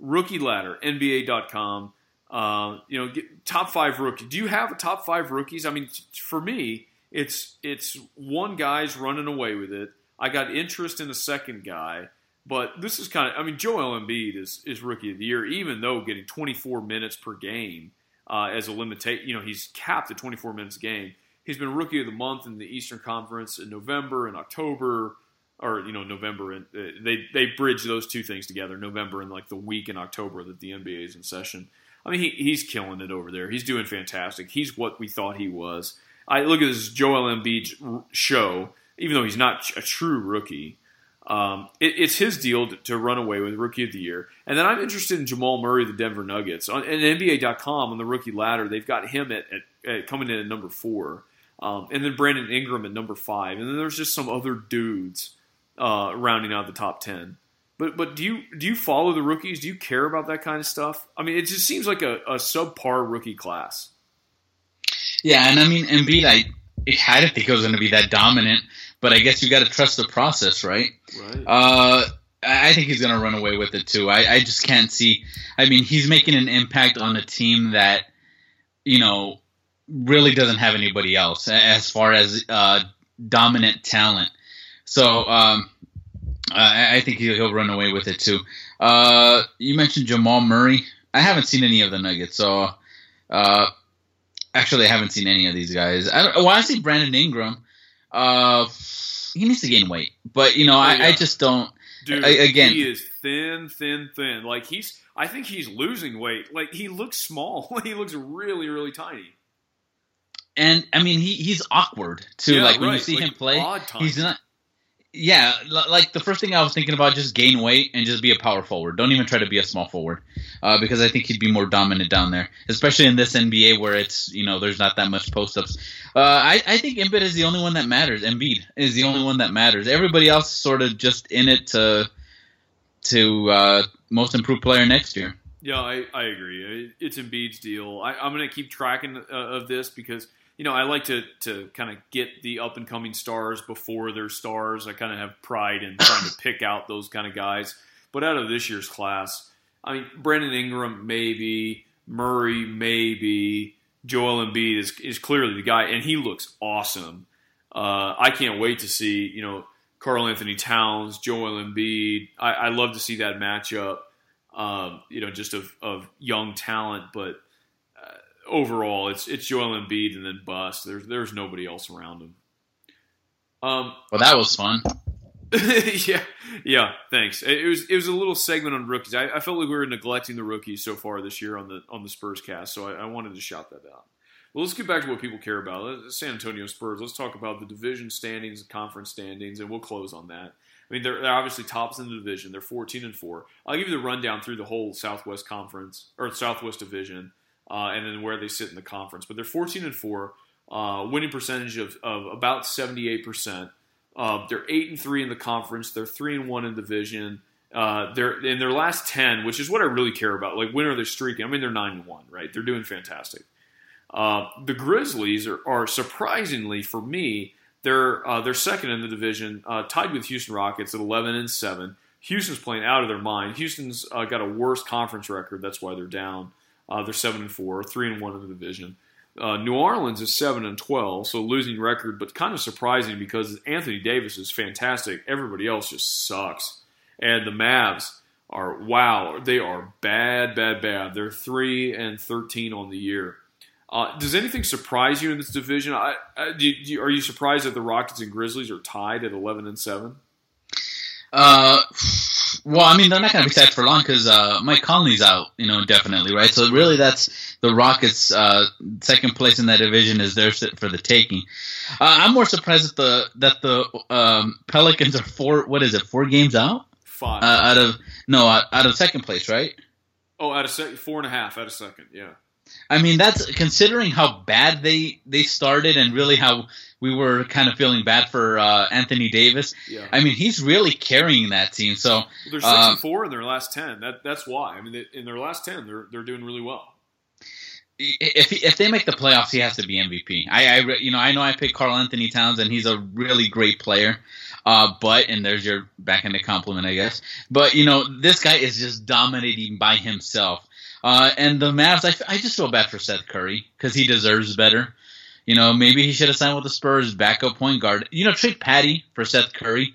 F: Rookie ladder, NBA.com. Uh, you know, get, top five rookie. Do you have a top five rookies? I mean, for me, it's it's one guy's running away with it. I got interest in a second guy, but this is kind of. I mean, Joel Embiid is is rookie of the year, even though getting 24 minutes per game uh, as a limitation. You know, he's capped at 24 minutes a game. He's been rookie of the month in the Eastern Conference in November and October, or you know November and uh, they they bridge those two things together. November and like the week in October that the NBA is in session. I mean, he, he's killing it over there. He's doing fantastic. He's what we thought he was. I look at this Joel Embiid show, even though he's not a true rookie. Um, it, it's his deal to, to run away with Rookie of the Year. And then I'm interested in Jamal Murray, the Denver Nuggets. On and NBA.com on the rookie ladder, they've got him at, at, at coming in at number four, um, and then Brandon Ingram at number five, and then there's just some other dudes uh, rounding out the top ten. But but do you do you follow the rookies? Do you care about that kind of stuff? I mean, it just seems like a, a subpar rookie class.
G: Yeah, and I mean Embiid, I, I didn't think it was going to be that dominant, but I guess you got to trust the process, right?
F: Right.
G: Uh, I I think he's going to run away with it too. I, I just can't see. I mean, he's making an impact on a team that, you know, really doesn't have anybody else as far as uh, dominant talent. So um, I, I think he'll, he'll run away with it too. Uh, you mentioned Jamal Murray. I haven't seen any of the Nuggets, so uh, actually, I haven't seen any of these guys. I don't, well, I see Brandon Ingram. Uh, he needs to gain weight, but you know, I,
F: yeah.
G: I just don't.
F: Dude,
G: I- again-
F: he is thin, thin, thin. Like he's, I think he's losing weight. Like he looks small. he looks really, really tiny.
G: And I mean, he he's awkward too.
F: Yeah,
G: like when you see
F: Like,
G: him play, he's not. Yeah, like the first thing I was thinking about, just gain weight and just be a power forward. Don't even try to be a small forward, uh, because I think he'd be more dominant down there, especially in this NBA where it's you know there's not that much post ups. Uh, I I think Embiid is the only one that matters. Embiid is the only one that matters. Everybody else is sort of just in it to to uh, most improved player next year.
F: Yeah, I, I agree. It's Embiid's deal. I, I'm going to keep tracking uh, of this because you know I like to to kind of get the up and coming stars before they're stars. I kind of have pride in trying to pick out those kind of guys. But out of this year's class, I mean, Brandon Ingram maybe, Murray maybe, Joel Embiid is is clearly the guy, and he looks awesome. Uh, I can't wait to see you know Karl Anthony Towns, Joel Embiid. I, I love to see that matchup um, you know, just of, of young talent. But overall, it's it's Joel Embiid and then bust. There's there's nobody else around him. Um,
G: Well, that was fun.
F: yeah, yeah. Thanks. It was it was a little segment on rookies. I, I felt like we were neglecting the rookies so far this year on the on the Spurscast, so I, I wanted to shout that out. Well, let's get back to what people care about. San Antonio Spurs. Let's talk about the division standings, conference standings, and we'll close on that. I mean, they're, they're obviously tops in the division. They're 14 and four. I'll give you the rundown through the whole Southwest Conference or Southwest Division, uh, and then where they sit in the conference. But they're 14 and four, uh, winning percentage of, of about 78 percent. Uh, they're eight and three in the conference. They're three and one in division. Uh, they're in their last ten, which is what I really care about. Like when are they streaking? I mean, they're nine and one, right? They're doing fantastic. Uh, the Grizzlies are, are surprisingly for me, they're uh, they're second in the division, uh, tied with Houston Rockets at eleven and seven. Houston's playing out of their mind. Houston's uh, got a worse conference record. That's why they're down. Uh, they're seven and four, three and one in the division. Uh, New Orleans is seven and twelve, so losing record, but kind of surprising because Anthony Davis is fantastic. Everybody else just sucks, and the Mavs are wow, they are bad, bad, bad. They're three and thirteen on the year. Uh, does anything surprise you in this division? I, I, do do are you surprised that the Rockets and Grizzlies are tied at eleven and seven?
G: Uh, well, I mean, they're not going to be tied for long because uh, Mike Conley's out, you know, definitely, right? So really, that's the Rockets' uh, second place in that division is theirs for the taking. Uh, I'm more surprised that the that the um, Pelicans are four. What is it? Four games out
F: Five.
G: uh, out of no out, out of second place, right?
F: oh, out of sec- four and a half out of second. Yeah.
G: I mean, that's considering how bad they they started and really how we were kind of feeling bad for uh, Anthony Davis.
F: Yeah.
G: I mean, he's really carrying that team. So
F: They're six
G: um,
F: and four in their last ten. That that's why. I mean, they, in their last ten, they're they're doing really well.
G: if if they make the playoffs, he has to be MVP. I, I you know I know I picked Karl Anthony Towns and he's a really great player. Uh, but and there's your backhanded compliment, I guess. But you know this guy is just dominating by himself. Uh, and the Mavs, I, I just feel bad for Seth Curry because he deserves better. You know, maybe he should have signed with the Spurs backup point guard. You know, trade Patty for Seth Curry.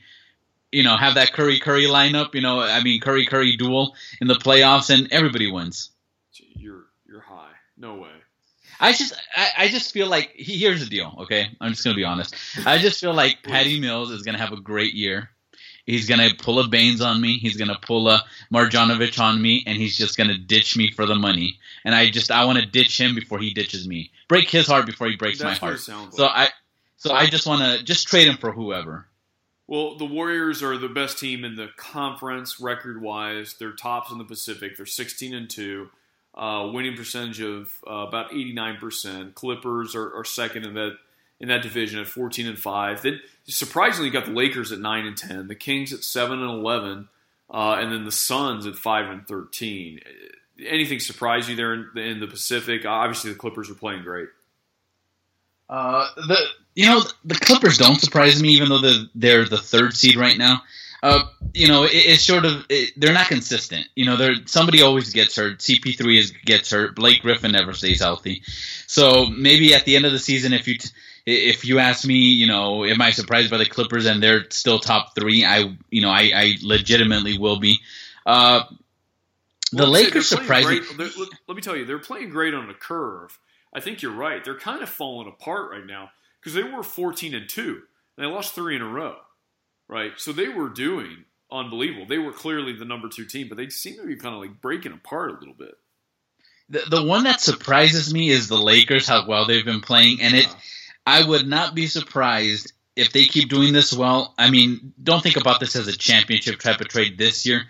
G: You know, have that Curry Curry lineup. You know, I mean Curry Curry duel in the playoffs, and everybody wins.
F: You're you're high. No way.
G: I just, I, I just feel like here's the deal. Okay, I'm just gonna be honest. I just feel like Patty Mills is gonna have a great year. He's gonna pull a Baynes on me. He's gonna pull a Marjanovic on me, and he's just gonna ditch me for the money. And I just, I want to ditch him before he ditches me. Break his heart before he breaks
F: That's
G: my heart. So. I, so I just want to just trade him for whoever.
F: Well, the Warriors are the best team in the conference record wise. They're tops in the Pacific. They're 16 and 2, uh, winning percentage of uh, about 89%. Clippers are, are second in that in that division at 14 and 5. Then surprisingly, you got the Lakers at 9 and 10, the Kings at 7 and 11, uh, and then the Suns at 5 and 13. Anything surprise you there in, in the Pacific? Obviously, the Clippers are playing great.
G: Uh, the you know the Clippers don't surprise me, even though the, they're the third seed right now. Uh, you know, it, it's sort of it, they're not consistent. You know, they're somebody always gets hurt. CP3 is gets hurt. Blake Griffin never stays healthy. So maybe at the end of the season, if you t- if you ask me, you know, am I surprised by the Clippers and they're still top three? I you know I, I legitimately will be. Uh, the
F: Well,
G: Lakers surprised me.
F: Let, me tell you, they're playing great on the curve. I think you're right. They're kind of falling apart right now because they were 14 and two. And they lost three in a row, right? So they were doing unbelievable. They were clearly the number two team, but they seem to be kind of like breaking apart a little bit.
G: The, the one that surprises me is the Lakers, how well they've been playing, and it. I would not be surprised if they keep doing this well. I mean, don't think about this as a championship type of trade this year,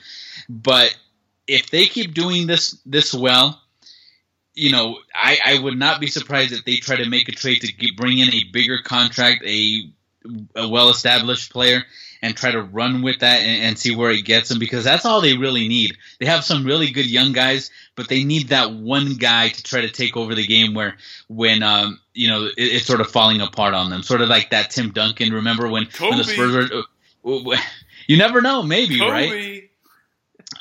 G: but if they keep doing this this well, you know, I, I would not be surprised if they try to make a trade to get, bring in a bigger contract, a a well established player, and try to run with that and, and see where it gets them because that's all they really need. They have some really good young guys, but they need that one guy to try to take over the game where when um you know it, it's sort of falling apart on them, sort of like that Tim Duncan. Remember when when the Spurs were. You never know, maybe right.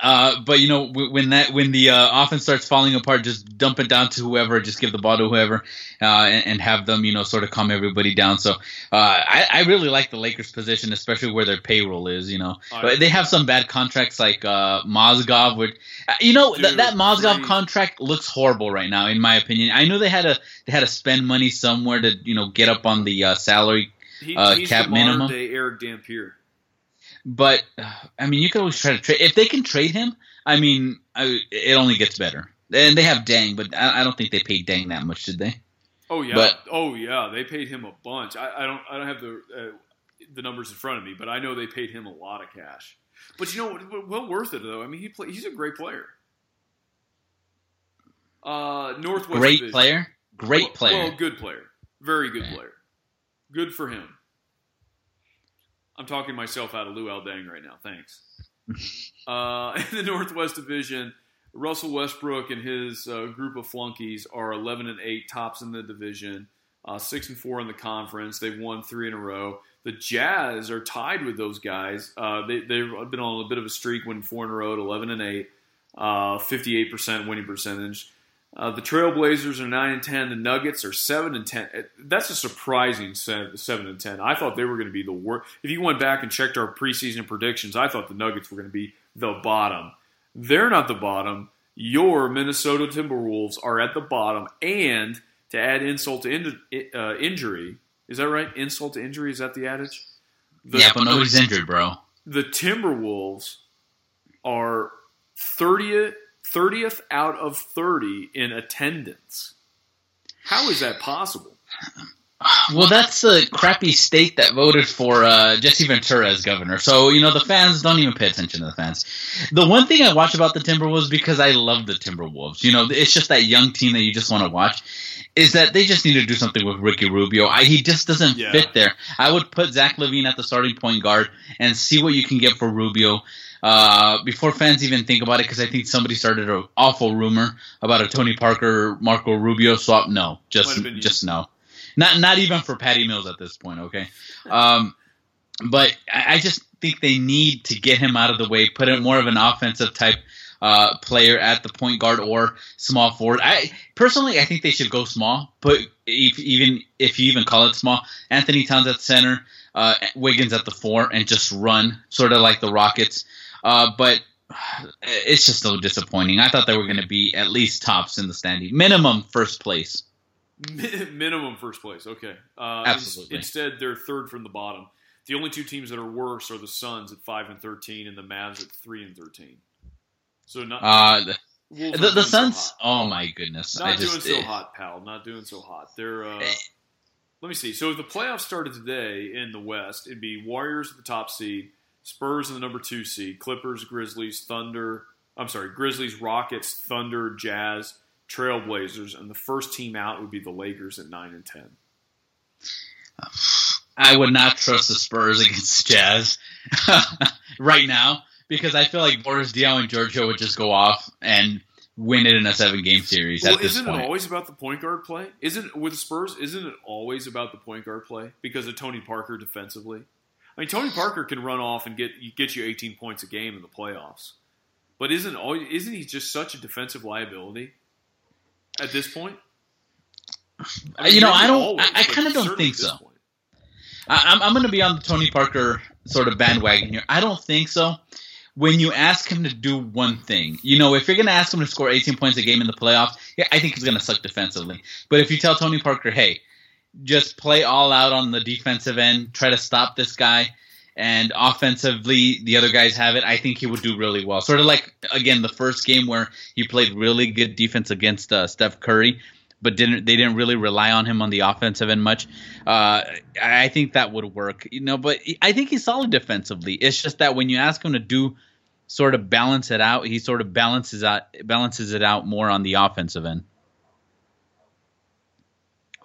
G: Uh, but you know when that when the uh, offense starts falling apart, just dump it down to whoever, just give the ball to whoever, uh, and, and have them you know sort of calm everybody down. So uh, I, I really like the Lakers' position, especially where their payroll is. You know, but they have some bad contracts like uh, Mozgov. Which you know
F: Dude,
G: that that Mozgov
F: crazy. contract
G: looks horrible right now, in my opinion. I knew they had to they had to spend money somewhere to you know get up on the uh, salary
F: he,
G: Uh,
F: he's
G: cap minimum.
F: day Erick Dampier.
G: But I mean, you could always try to trade if they can trade him. I mean, I, it only gets better. And they have Deng, but I, I don't think they paid Deng that much, did they?
F: Oh yeah,
G: But-
F: oh yeah, they paid him a bunch. I, I don't, I don't have the uh, the numbers in front of me, but I know they paid him a lot of cash. But you know, well worth it though. I mean, he play, he's a great player. Uh, Northwest
G: Great
F: Division.
G: player, great
F: Well-
G: player.
F: Well, good player, very good
G: Yeah.
F: player. Good for him. I'm talking myself out of Luol Deng right now. Thanks. uh, in the Northwest Division, Russell Westbrook and his uh, group of flunkies are 11 and 8, tops in the division, uh, 6 and 4 in the conference. They've won three in a row. The Jazz are tied with those guys. Uh, they, they've been on a bit of a streak, winning four in a row at 11 and 8, uh, 58% winning percentage. Uh, the Trailblazers are nine and ten. The Nuggets are seven and ten. Uh, That's a surprising seven, seven and ten. I thought they were going to be the worst. If you went back and checked our preseason predictions, I thought the Nuggets were going to be the bottom. They're not the bottom. Your Minnesota Timberwolves are at the bottom. And to add insult to in, uh, injury, is that right? Insult to injury is that the adage? The,
G: yeah, but nobody's injured, bro.
F: the Timberwolves are 30th, 30th out of 30 in attendance. How is that possible?
G: Well, that's the crappy state that voted for uh, Jesse Ventura as governor. So you know the fans don't even pay attention to the fans. The one thing I watch about the Timberwolves because I love the Timberwolves. You know, it's just that young team that you just want to watch. Is that they just need to do something with Ricky Rubio? I, he just doesn't
F: Yeah.
G: fit there. I would put Zach LaVine at the starting point guard and see what you can get for Rubio. Uh, before fans even think about it, because I think somebody started an awful rumor about a Tony Parker Marco Rubio swap. No, just
F: have been you.
G: just no. Not not even for Patty Mills at this point, okay? Um, but I, I just think they need to get him out of the way, put in more of an offensive type uh, player at the point guard or small forward. I personally, I think they should go small. But if, even if you even call it small, Anthony Towns at center, uh, Wiggins at the four, and just run, sort of like the Rockets. Uh, but it's just so disappointing. I thought they were going to be at least tops in the standing, minimum first place.
F: Minimum first place. Okay. Uh,
G: Absolutely.
F: Instead, they're third from the bottom. The only two teams that are worse are the Suns at five and thirteen, and the Mavs at three and thirteen. So not
G: Uh, the,
F: Wolves
G: the, the
F: doing so
G: Suns. oh my goodness!
F: Not
G: I just
F: doing so
G: eh,
F: hot, pal. Not doing so hot. They're. Uh,
G: Eh.
F: let me see. So if the playoffs started today in the West, it'd be Warriors at the top seed, Spurs in the number two seed, Clippers, Grizzlies, Thunder. I'm sorry, Grizzlies, Rockets, Thunder, Jazz, Trailblazers, and the first team out would be the Lakers at nine and ten.
G: I would not trust the Spurs against Jazz right now because I feel like Boris Diaw and Giorgio would just go off and win it in a seven game series
F: Well,
G: at this
F: isn't
G: point.
F: it always about the point guard play? Isn't with the Spurs? Isn't it always about the point guard play because of Tony Parker defensively? I mean, Tony Parker can run off and get get you 18 points a game in the playoffs, but isn't always, isn't he just such a defensive liability at this point?
G: Uh, you know, I don't-
F: always,
G: I- I kinda don't think so. I, I'm, I'm going to be on the Tony Parker sort of bandwagon here. I don't think so. When you ask him to do one thing, you know, if you're going to ask him to score 18 points a game in the playoffs, yeah, I think he's going to suck defensively. But if you tell Tony Parker, hey, just play all out on the defensive end, try to stop this guy, and offensively the other guys have it, I think he would do really well. Sort of like again the first game where he played really good defense against uh, Steph Curry, but didn't they didn't really rely on him on the offensive end much. Uh, I think that would work, you know. But I think he's solid defensively. It's just that when you ask him to do sort of balance it out, he sort of balances out balances it out more on the offensive end.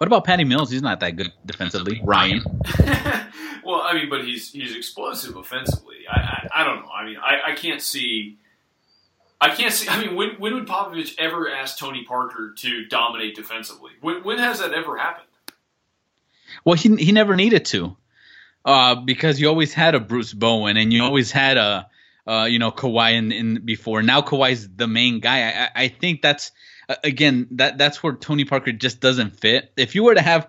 G: What about Patty Mills? He's not that good defensively. Ryan.
F: well, I mean, but he's he's explosive offensively. I I, I don't know. I mean, I, I can't see. I can't see. I mean, when when would Popovich ever ask Tony Parker to dominate defensively? When when has that ever happened?
G: Well, he he never needed to, uh, because you always had a Bruce Bowen and you always had a, uh, you know, Kawhi in, in before. Now Kawhi's the main guy. I, I- I think that's again that that's where Tony Parker just doesn't fit. If you were to have,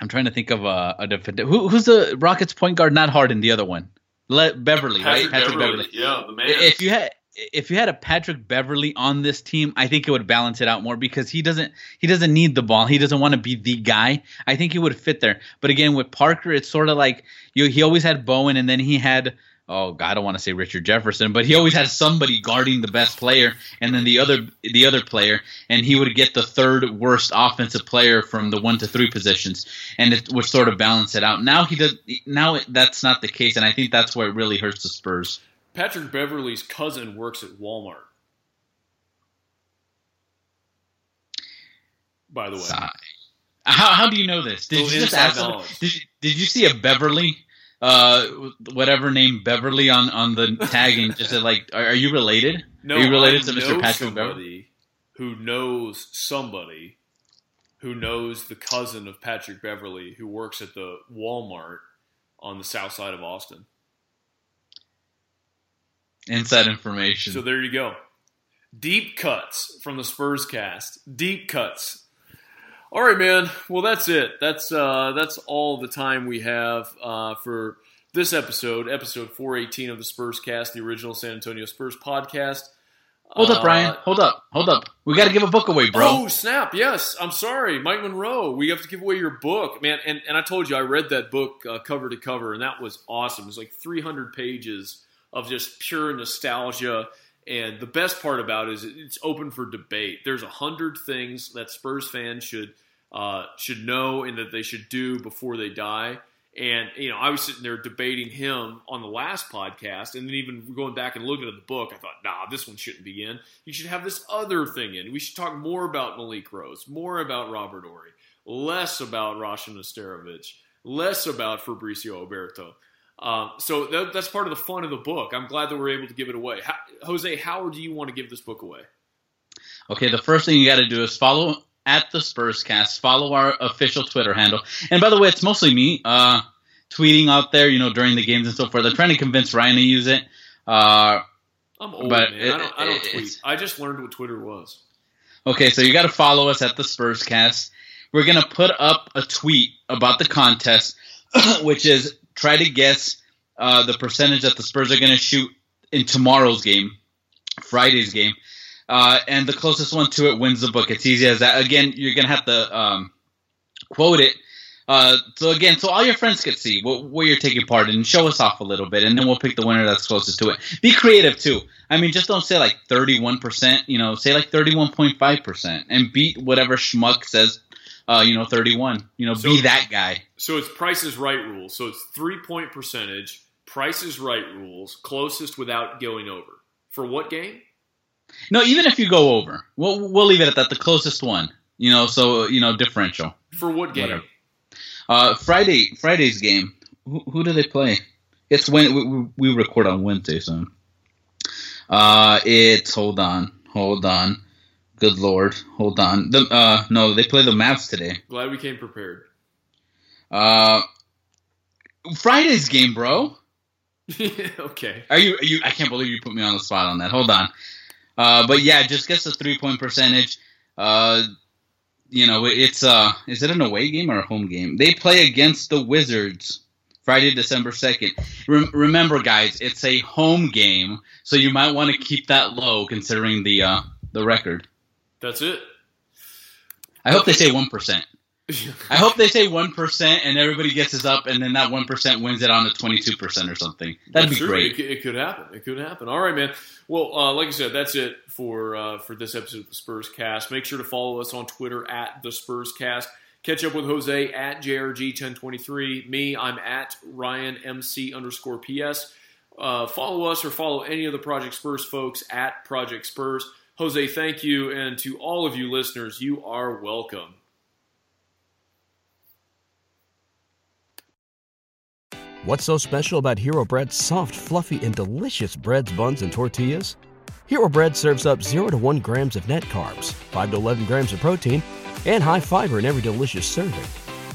G: I'm trying to think of a, a defender. Who, who's the Rockets point guard? Not Harden, the other one, Le- Beverley, right? Patrick Beverley. Beverley.
F: Yeah, the man.
G: If you had if you had a Patrick Beverley on this team, I think it would balance it out more because he doesn't he doesn't need the ball. He doesn't want to be the guy. I think he would fit there. But again, with Parker, it's sort of like you he always had Bowen and then he had oh God, I don't want to say Richard Jefferson, but he always had somebody guarding the best player and then the other the other player, and he would get the third worst offensive player from the one to three positions, and it would sort of balance it out. Now he does now that's not the case, and I think that's where it really hurts the Spurs.
F: Patrick Beverley's cousin works at Walmart. By the way.
G: How, how do you know this? Did you just ask? Did did you see a Beverley, uh, whatever name Beverley on on the tagging just said like, are, are you related?
F: no,
G: are you related
F: I
G: to Mr. Patrick
F: Beverley? who knows somebody who knows the cousin of Patrick Beverly who works at the Walmart on the south side of Austin.
G: Inside information.
F: So there you go. Deep cuts from the Spurscast. Deep cuts. All right, man. Well, that's it. That's uh, that's all the time we have uh, for this episode, episode 418 of the Spurscast, the original San Antonio Spurs podcast.
G: hold up,
F: Uh,
G: Brian. Hold up. Hold up. We got to give a book away, bro.
F: Oh snap! Yes, I'm sorry, Mike Monroe. We have to give away your book, man. And and I told you I read that book uh, cover to cover, and that was awesome. It was like 300 pages of just pure nostalgia. And the best part about it is it's open for debate. There's a hundred things that Spurs fans should uh, should know and that they should do before they die. And you know, I was sitting there debating him on the last podcast, and then even going back and looking at the book, I thought, nah, this one shouldn't be in. You should have this other thing in. We should talk more about Malik Rose, more about Robert Horry, less about Rasho Nesterovic, less about Fabricio Oberto. Um, so that, that's part of the fun of the book. I'm glad that we're able to give it away. How, Jose, how do you want to give this book away?
G: Okay, the first thing you got to do is follow at the Spurscast. Follow our official Twitter handle. And by the way, it's mostly me uh, tweeting out there, you know, during the games and so forth. I'm trying to convince Ryan to use it. Uh,
F: I'm old,
G: but
F: man.
G: it-
F: I don't, I don't tweet. I just learned what Twitter was.
G: Okay, so you got to follow us at the Spurscast. We're gonna put up a tweet about the contest, which is try to guess uh, the percentage that the Spurs are gonna shoot in tomorrow's game, Friday's game, uh, and the closest one to it wins the book. It's easy as that. Again, you're gonna have to um, quote it. Uh, so again, so all your friends could see what, where you're taking part and show us off a little bit, and then we'll pick the winner that's closest to it. Be creative too. I mean, just don't say like 31%. You know, say like 31.5%, and beat whatever schmuck says, uh, you know, 31. You know,
F: So-
G: be that guy.
F: So it's Price is Right rules. So it's three point percentage, Price is Right rules, closest without going over. For what game?
G: No, even if you go over, we'll we'll leave it at that. The closest one. You know, so you know, differential.
F: For what game?
G: Whatever. Uh, Friday, Friday's game. Who, who do they play? It's when we, we- we record on Wednesday, so. Uh, it's hold on, hold on. Good lord, hold on. The uh, no, they play the Mavs today.
F: Glad we came prepared.
G: Uh, Friday's game, bro.
F: okay.
G: Are you? Are you? I can't believe you put me on the spot on that. Hold on. Uh, but yeah, just guess the three point percentage. Uh, you know, it's uh, is it an away game or a home game? They play against the Wizards Friday, December second. Rem- remember, guys, it's a home game, so you might want to keep that low considering the uh, the record.
F: That's it.
G: I hope they say one percent. I hope they say one percent and everybody gets guesses up, and then that one percent wins it on the twenty-two percent or something. That'd be
F: That's true.
G: great.
F: It, could- it could happen. It could happen. All right, man. Well, uh, like I said, that's it for uh, for this episode of the Spurscast. Make sure to follow us on Twitter at the Spurscast. Catch up with Jose at JRG1023. Me, I'm at Ryan MC underscore PS. Uh, follow us or follow any of the Project Spurs folks at Project Spurs. Jose, thank you. And to all of you listeners, you are welcome.
H: What's so special about Hero Bread's soft, fluffy, and delicious breads, buns, and tortillas? Hero Bread serves up 0 to 1 grams of net carbs, 5 to 11 grams of protein, and high fiber in every delicious serving.